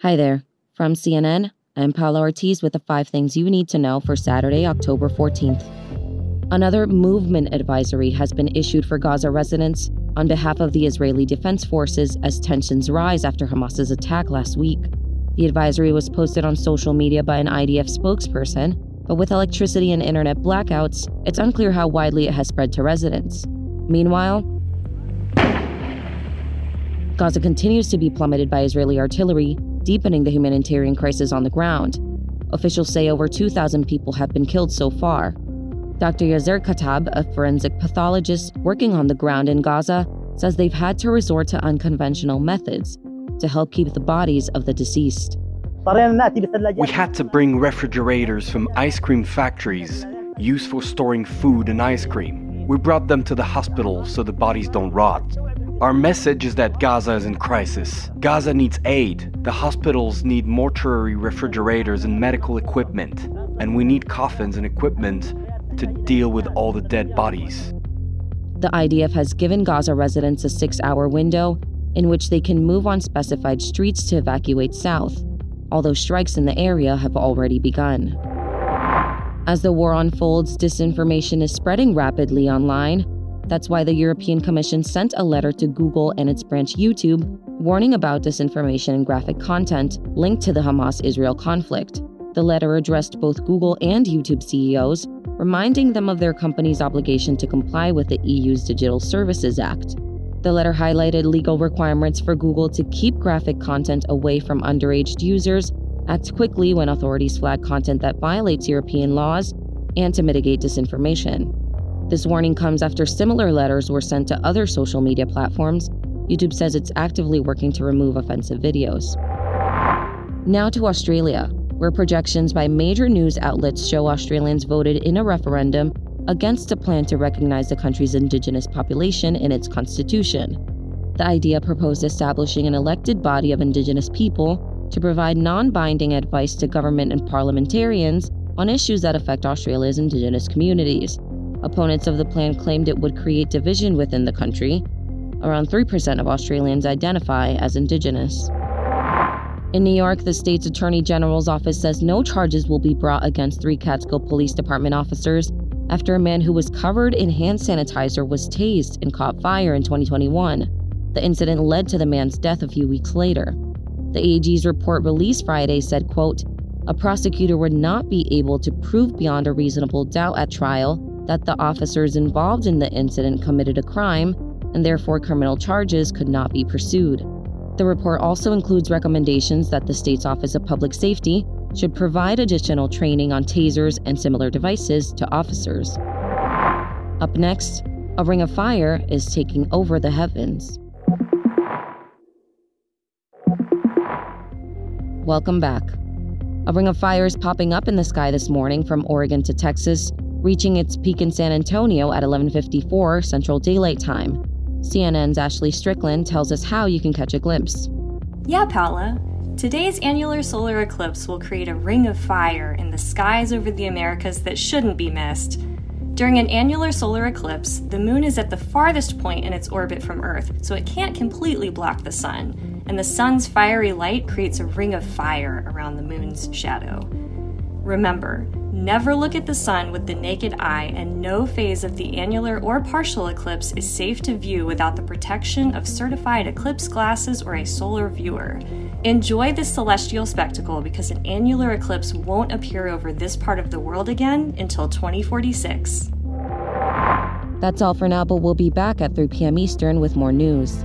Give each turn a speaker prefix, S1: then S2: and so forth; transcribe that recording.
S1: Hi there. From CNN, I'm Paula Ortiz with the five things you need to know for Saturday, October 14th. Another movement advisory has been issued for Gaza residents on behalf of the Israeli Defense Forces as tensions rise after Hamas's attack last week. The advisory was posted on social media by an IDF spokesperson, but with electricity and internet blackouts, it's unclear how widely it has spread to residents. Meanwhile, Gaza continues to be plummeted by Israeli artillery, deepening the humanitarian crisis on the ground. Officials say over 2,000 people have been killed so far. Dr. Yazer Katab, a forensic pathologist working on the ground in Gaza, says they've had to resort to unconventional methods to help keep the bodies of the deceased.
S2: We had to bring refrigerators from ice cream factories used for storing food and ice cream. We brought them to the hospital so the bodies don't rot. Our message is that Gaza is in crisis. Gaza needs aid. The hospitals need mortuary refrigerators and medical equipment. And we need coffins and equipment to deal with all the dead bodies.
S1: The IDF has given Gaza residents a six hour window in which they can move on specified streets to evacuate south, although strikes in the area have already begun. As the war unfolds, disinformation is spreading rapidly online that's why the European Commission sent a letter to Google and its branch YouTube warning about disinformation and graphic content linked to the Hamas Israel conflict. The letter addressed both Google and YouTube CEOs, reminding them of their company's obligation to comply with the EU's Digital Services Act. The letter highlighted legal requirements for Google to keep graphic content away from underage users, act quickly when authorities flag content that violates European laws, and to mitigate disinformation. This warning comes after similar letters were sent to other social media platforms. YouTube says it's actively working to remove offensive videos. Now to Australia, where projections by major news outlets show Australians voted in a referendum against a plan to recognize the country's Indigenous population in its constitution. The idea proposed establishing an elected body of Indigenous people to provide non binding advice to government and parliamentarians on issues that affect Australia's Indigenous communities. Opponents of the plan claimed it would create division within the country. Around 3% of Australians identify as Indigenous. In New York, the state's Attorney General's office says no charges will be brought against three Catskill Police Department officers after a man who was covered in hand sanitizer was tased and caught fire in 2021. The incident led to the man's death a few weeks later. The AG's report released Friday said, quote, a prosecutor would not be able to prove beyond a reasonable doubt at trial that the officers involved in the incident committed a crime, and therefore criminal charges could not be pursued. The report also includes recommendations that the state's Office of Public Safety should provide additional training on tasers and similar devices to officers. Up next, a ring of fire is taking over the heavens. Welcome back. A ring of fire is popping up in the sky this morning from Oregon to Texas, reaching its peak in San Antonio at 11:54 Central Daylight Time. CNN's Ashley Strickland tells us how you can catch a glimpse.
S3: Yeah, Paula. Today's annular solar eclipse will create a ring of fire in the skies over the Americas that shouldn't be missed. During an annular solar eclipse, the moon is at the farthest point in its orbit from Earth, so it can't completely block the sun, and the sun's fiery light creates a ring of fire around the moon's shadow. Remember, Never look at the sun with the naked eye, and no phase of the annular or partial eclipse is safe to view without the protection of certified eclipse glasses or a solar viewer. Enjoy this celestial spectacle because an annular eclipse won't appear over this part of the world again until 2046.
S1: That's all for now, but we'll be back at 3 p.m. Eastern with more news.